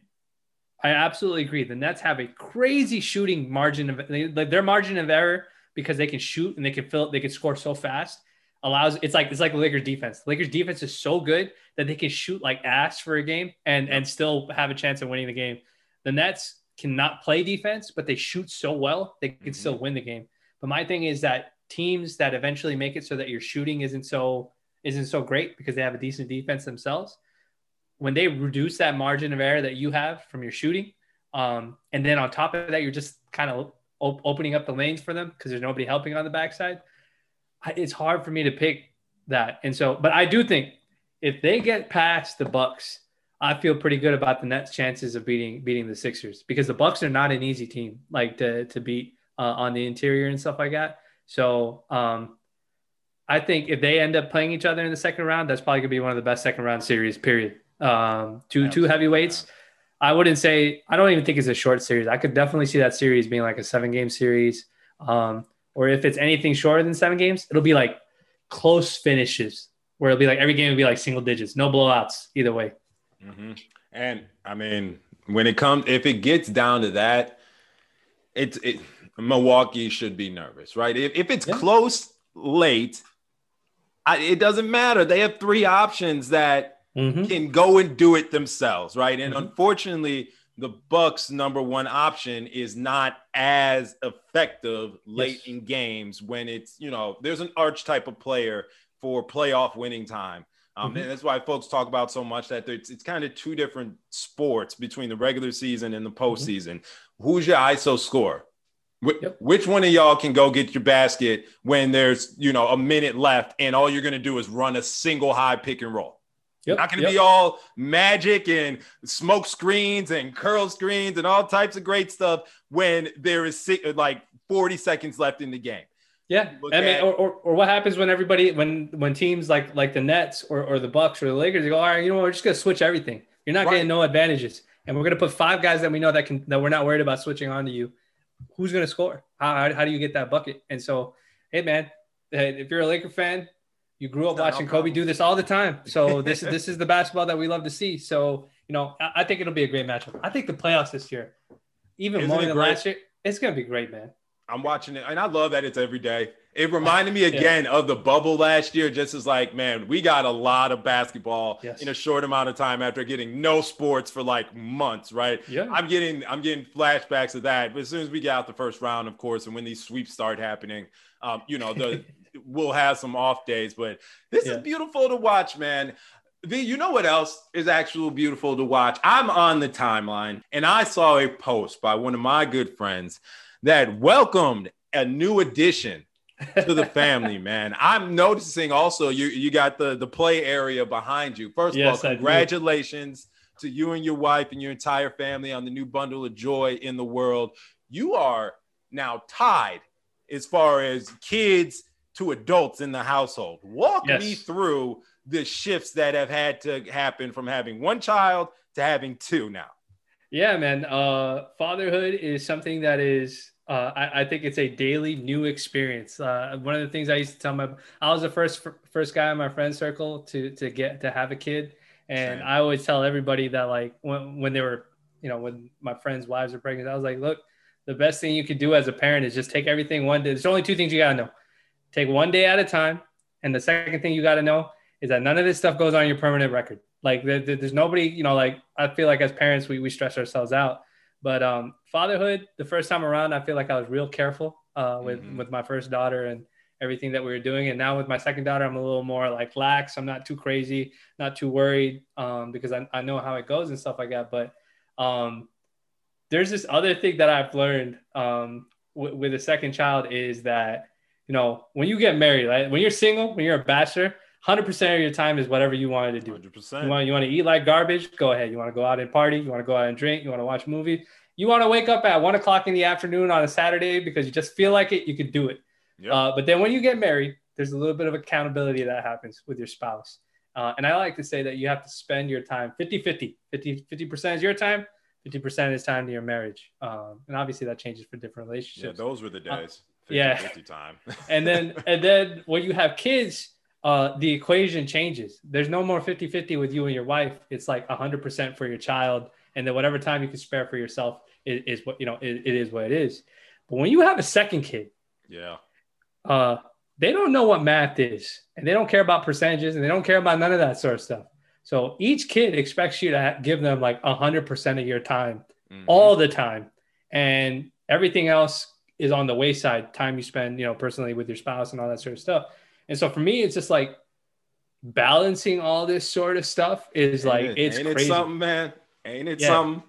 I absolutely agree. The Nets have a crazy shooting margin of they, like their margin of error because they can shoot and they can fill. They can score so fast. Allows it's like it's like Lakers defense. Lakers defense is so good that they can shoot like ass for a game and and still have a chance of winning the game. The Nets cannot play defense, but they shoot so well they can Mhm. still win the game. But my thing is that teams that eventually make it so that your shooting isn't so isn't so great because they have a decent defense themselves. When they reduce that margin of error that you have from your shooting, um, and then on top of that, you're just kind of op- opening up the lanes for them because there's nobody helping on the backside. I, it's hard for me to pick that, and so, but I do think if they get past the Bucks, I feel pretty good about the Nets' chances of beating beating the Sixers because the Bucks are not an easy team like to to beat uh, on the interior and stuff like that. So um, I think if they end up playing each other in the second round, that's probably gonna be one of the best second round series. Period. Um, two two heavyweights. I wouldn't say I don't even think it's a short series. I could definitely see that series being like a seven game series. Um, or if it's anything shorter than seven games, it'll be like close finishes where it'll be like every game will be like single digits, no blowouts either way. Mhm. And I mean, when it comes, if it gets down to that, it's it. Milwaukee should be nervous, right? If, if it's Yeah. close late, I, it doesn't matter. They have three options that Mhm. can go and do it themselves, right? And Mhm. unfortunately, the Bucks' number one option is not as effective late Yes. in games when it's you know there's an archetype of player for playoff winning time. Um, Mhm. And that's why folks talk about so much that it's, it's kind of two different sports between the regular season and the postseason. Who's your ISO score? Wh- Yep. Which one of y'all can go get your basket when there's you know a minute left and all you're gonna do is run a single high pick and roll? Yep. Not gonna yep. be all magic and smoke screens and curl screens and all types of great stuff when there is like 40 seconds left in the game. Yeah, I mean, at- or, or, or what happens when everybody when when teams like like the Nets or, or the Bucks or the Lakers they go, all right, you know, what, we're just gonna switch everything. You're not Right. getting no advantages, and we're gonna put five guys that we know that can that we're not worried about switching on to you. Who's gonna score? How, how, how do you get that bucket? And so, hey man, if you're a Laker fan, you grew up no watching Kobe do this all the time. So this is this is the basketball that we love to see. So you know, I, I think it'll be a great matchup. I think the playoffs this year, even Isn't more than great? last year, it's gonna be great, man. I'm watching it, and I love that it's every day. It reminded me again of the bubble last year, just as like, man, we got a lot of basketball Yes. in a short amount of time after getting no sports for like months, right? Yeah. I'm getting I'm getting flashbacks of that. But as soon as we get out the first round, of course, and when these sweeps start happening, um, you know, the we'll have some off days. But this Yeah. is beautiful to watch, man. V, you know what else is actually beautiful to watch? I'm on the timeline and I saw a post by one of my good friends that welcomed a new addition to the family, man. I'm noticing also you you got the the play area behind you. First Yes, of all, congratulations to you and your wife and your entire family on the new bundle of joy in the world. You are now tied as far as kids to adults in the household. Walk Yes. me through the shifts that have had to happen from having one child to having two now. Yeah, man. Uh, fatherhood is something that is, uh, I, I think it's a daily new experience. Uh, one of the things I used to tell my, I was the first first guy in my friend circle to to get to have a kid, and Same. I always tell everybody that like when when they were, you know, when my friends' wives are pregnant, I was like, look, the best thing you could do as a parent is just take everything one day. There's only two things you gotta know: take one day at a time, and the second thing you gotta know is that none of this stuff goes on your permanent record. Like there- there's nobody, you know, like I feel like as parents, we, we stress ourselves out. But um, fatherhood, the first time around, I feel like I was real careful uh, with, Mhm. with my first daughter and everything that we were doing. And now with my second daughter, I'm a little more like lax. I'm not too crazy, not too worried um, because I, I know how it goes and stuff like that. But um, there's this other thing that I've learned um, w- with a second child is that, you know, when you get married, right? When you're single, when you're a bachelor, 100% of your time is whatever you wanted to do. 100%. You want you want to eat like garbage? Go ahead. You want to go out and party? You want to go out and drink? You want to watch movies? You want to wake up at one o'clock in the afternoon on a Saturday because you just feel like it? You could do it. Yep. Uh, but then when you get married, there's a little bit of accountability that happens with your spouse. Uh, and I like to say that you have to spend your time 50 50. 50 percent is your time, 50% is time to your marriage. Um, and obviously that changes for different relationships. yeah, those were the Uh, days. 50, yeah. 50 time. and then and then when you have kids uh, the equation changes. There's no more 50-50 with you and your wife. It's like 100% for your child and then whatever time you can spare for yourself is, is what you know it, it is what it is. But when you have a second kid yeah. uh, they don't know what math is and they don't care about percentages and they don't care about none of that sort of stuff. So each kid expects you to give them like 100% of your time Mhm. all the time. And everything else is on the wayside time you spend you know personally with your spouse and all that sort of stuff and so for me it's just like balancing all this sort of stuff is like it- it's ain't crazy it something, man? Ain't it Yeah. something?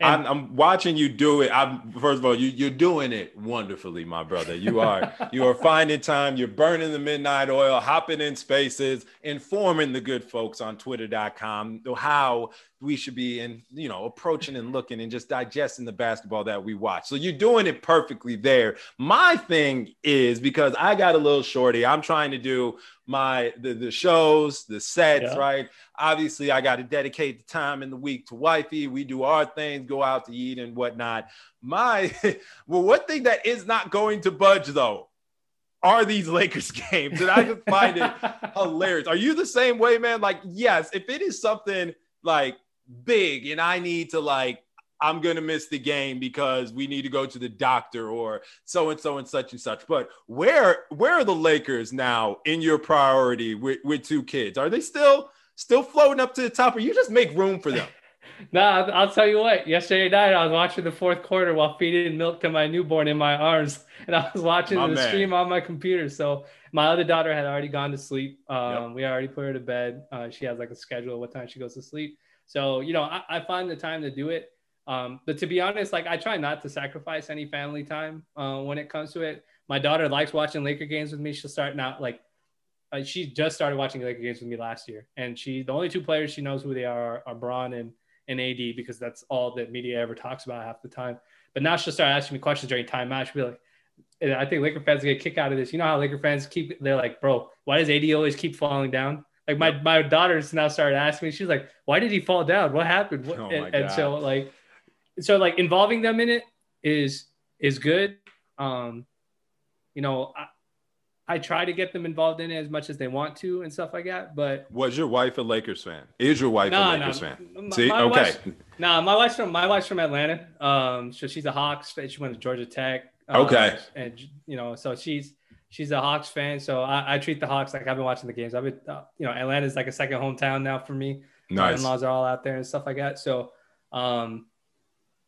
And- I'm, I'm watching you do it. I'm first of all, you you're doing it wonderfully, my brother. You are you are finding time. You're burning the midnight oil, hopping in spaces, informing the good folks on Twitter.com how we should be and you know approaching and looking and just digesting the basketball that we watch. So you're doing it perfectly there. My thing is because I got a little shorty. I'm trying to do my the, the shows, the sets, Yeah. right? Obviously, I got to dedicate the time in the week to wifey. We do our things, go out to eat and whatnot. My well, one thing that is not going to budge though are these Lakers games, and I just find it hilarious. Are you the same way, man? Like, yes, if it is something like big and I need to like I'm gonna miss the game because we need to go to the doctor or so and so and such and such. But where where are the Lakers now in your priority with, with two kids? Are they still still floating up to the top, or you just make room for them? nah, I'll tell you what. Yesterday night, I was watching the fourth quarter while feeding milk to my newborn in my arms, and I was watching my the man. stream on my computer. So my other daughter had already gone to sleep. Um, yep. We already put her to bed. Uh, she has like a schedule of what time she goes to sleep. So you know, I, I find the time to do it. Um, but to be honest, like I try not to sacrifice any family time uh, when it comes to it. My daughter likes watching Laker games with me. She'll start now like uh, she just started watching Laker games with me last year, and she the only two players she knows who they are are, Bron and and AD because that's all that media ever talks about half the time. But now she'll start asking me questions during timeout. She'll be like, and I think Laker fans get a kick out of this. You know how Laker fans keep they're like, bro, why does AD always keep falling down? Like my my daughters now started asking me, she's like, why did he fall down? What happened? What? Oh and, and, so like, so like involving them in it is is good. Um, you know, I, I try to get them involved in it as much as they want to and stuff like that. But was your wife a Lakers fan? Is your wife nah, a Lakers nah, fan? My, See, my okay. nah, my wife's from my wife's from Atlanta. Um, so she's a Hawks. Fan. She went to Georgia Tech. Um, okay. And you know, so she's she's a Hawks fan. So I, I treat the Hawks like I've been watching the games. I've been, uh, you know, Atlanta's like a second hometown now for me. Nice. My in-laws are all out there and stuff like that. So, um,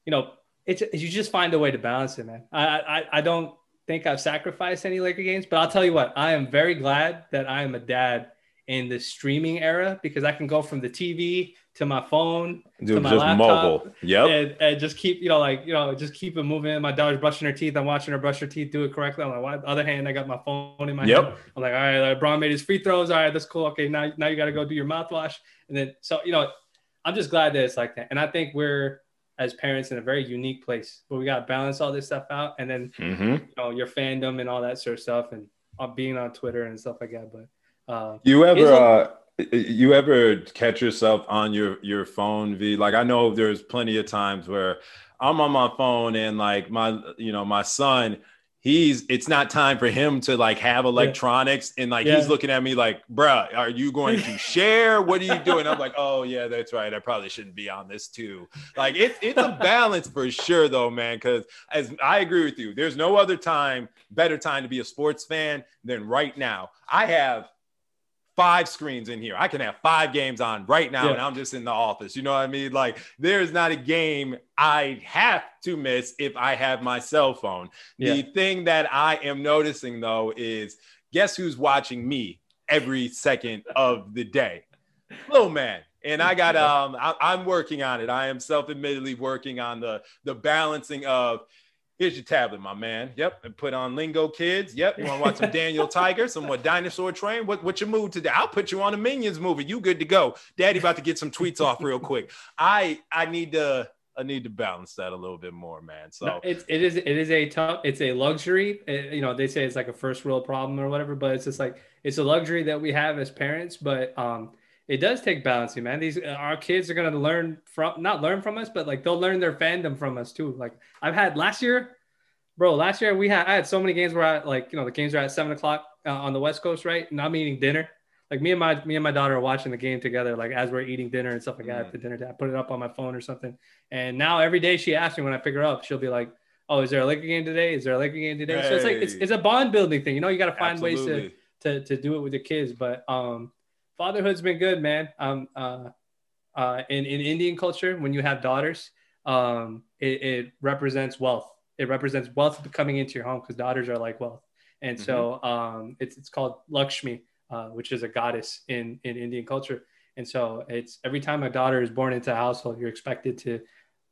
you know, it's you just find a way to balance it, man. I I, I don't think I've sacrificed any Laker games, but I'll tell you what, I am very glad that I am a dad in the streaming era because I can go from the TV to my phone Dude, to my just laptop, mobile. Yep. And, and, just keep, you know, like, you know, just keep it moving. My daughter's brushing her teeth. I'm watching her brush her teeth, do it correctly. I'm like, well, other hand, I got my phone in my yep. hand. I'm like, all right, like, Bron made his free throws. All right, that's cool. Okay, now, now you got to go do your mouthwash. And then, so, you know, I'm just glad that it's like that. And I think we're, as parents in a very unique place where we got to balance all this stuff out and then mm-hmm. you know your fandom and all that sort of stuff and uh, being on twitter and stuff like that but uh, you ever uh, you ever catch yourself on your your phone v like i know there's plenty of times where i'm on my phone and like my you know my son he's it's not time for him to like have electronics yeah. and like yeah. he's looking at me like bruh are you going to share? What are you doing? I'm like oh yeah that's right. I probably shouldn't be on this too. Like it's it's a balance for sure though man because as i agree with you. There's no other time better time to be a sports fan than right now. I have five screens in here. I can have five games on right now, yeah. and I'm just in the office. You know what I mean? Like, there's not a game I have to miss if I have my cell phone. Yeah. The thing that I am noticing though is guess who's watching me every second of the day? Little man. And I got um I, I'm working on it. I am self-admittedly working on the the balancing of Here's your tablet, my man. Yep. And put on Lingokids. Yep. You want to watch some Daniel Tiger, some what Dinosaur Train? What, what's your mood today? I'll put you on a Minions movie. You good to go. Daddy about to get some tweets off real quick. I I need to I need to balance that a little bit more, man. So no, it's it is it is a tough it's a luxury. It, you know, they say it's like a first world problem or whatever, but it's just like it's a luxury that we have as parents. But um, it does take balancing, man. These our kids are gonna learn from not learn from us, but like they'll learn their fandom from us too. Like I've had last year, bro. Last year we had I had so many games where I like you know the games are at seven o'clock uh, on the West Coast, right? And I'm eating dinner. Like me and my me and my daughter are watching the game together, like as we're eating dinner and stuff like that. Mm. At the dinner, I put it up on my phone or something. And now every day she asks me when I pick her up, she'll be like, "Oh, is there a Laker game today? Is there a Laker game today?" Hey. So it's like it's, it's a bond building thing. You know, you got to find Absolutely. ways to, to to do it with your kids. But um, fatherhood's been good, man. Um, uh, uh, in in Indian culture, when you have daughters, um, it, it represents wealth. It represents wealth coming into your home because daughters are like wealth, and mm-hmm. so um, it's it's called Lakshmi, uh, which is a goddess in in Indian culture. And so it's every time a daughter is born into a household, you're expected to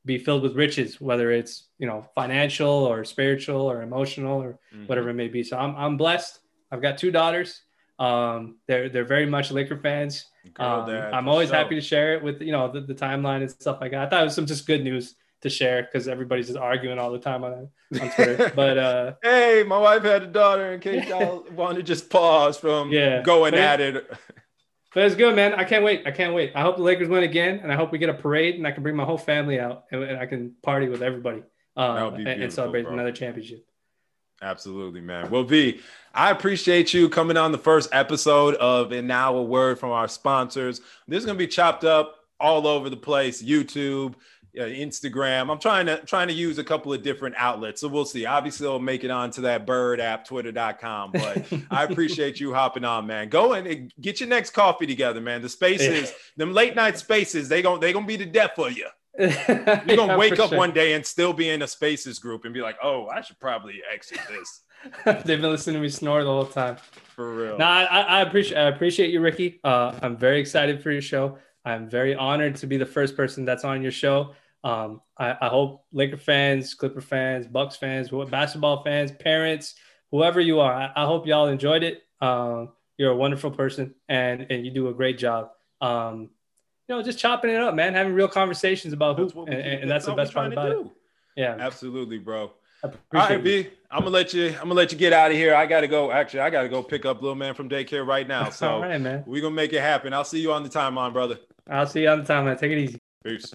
be filled with riches, whether it's you know financial or spiritual or emotional or mm-hmm. whatever it may be. So I'm I'm blessed. I've got two daughters. Um, they're they're very much Laker fans. Um, I'm always happy to share it with you know the, the, timeline and stuff like that. I thought it was some just good news to share because everybody's just arguing all the time on, on Twitter. but uh, hey, my wife had a daughter. In case y'all want to just pause from yeah, going at it. But it's good, man. I can't wait. I can't wait. I hope the Lakers win again, and I hope we get a parade, and I can bring my whole family out, and, and I can party with everybody uh, and, and, celebrate bro. another championship. Absolutely, man. Well, V, I appreciate you coming on the first episode of And Now a Word from our sponsors. This is going to be chopped up all over the place YouTube, uh, Instagram. I'm trying to trying to use a couple of different outlets, so we'll see. Obviously, I'll make it onto that Bird app, Twitter.com. But I appreciate you hopping on, man. Go and get your next coffee together, man. The spaces, them late night spaces, they gon' they gonna be the death for you. You're gonna yeah, wake up sure. one day and still be in a spaces group and be like, oh, I should probably exit this. They've been listening to me snore the whole time. For real. No, I, I appreciate I appreciate you, Ricky. Uh, I'm very excited for your show. I'm very honored to be the first person that's on your show. Um, I, I, hope Laker fans, Clipper fans, Bucks fans, basketball fans, parents, whoever you are, I, I hope y'all enjoyed it. Um, you're a wonderful person and and you do a great job. Um, you know, just chopping it up, man, having real conversations about who, and, and, that's, that's the best part about it. Yeah, absolutely, bro. All right, B. I'm gonna let you. I'm gonna let you get out of here. I gotta go. Actually, I gotta go pick up little man from daycare right now. So, All right, man. We're gonna make it happen. I'll see you on the timeline, brother. I'll see you on the timeline. Take it easy. Peace.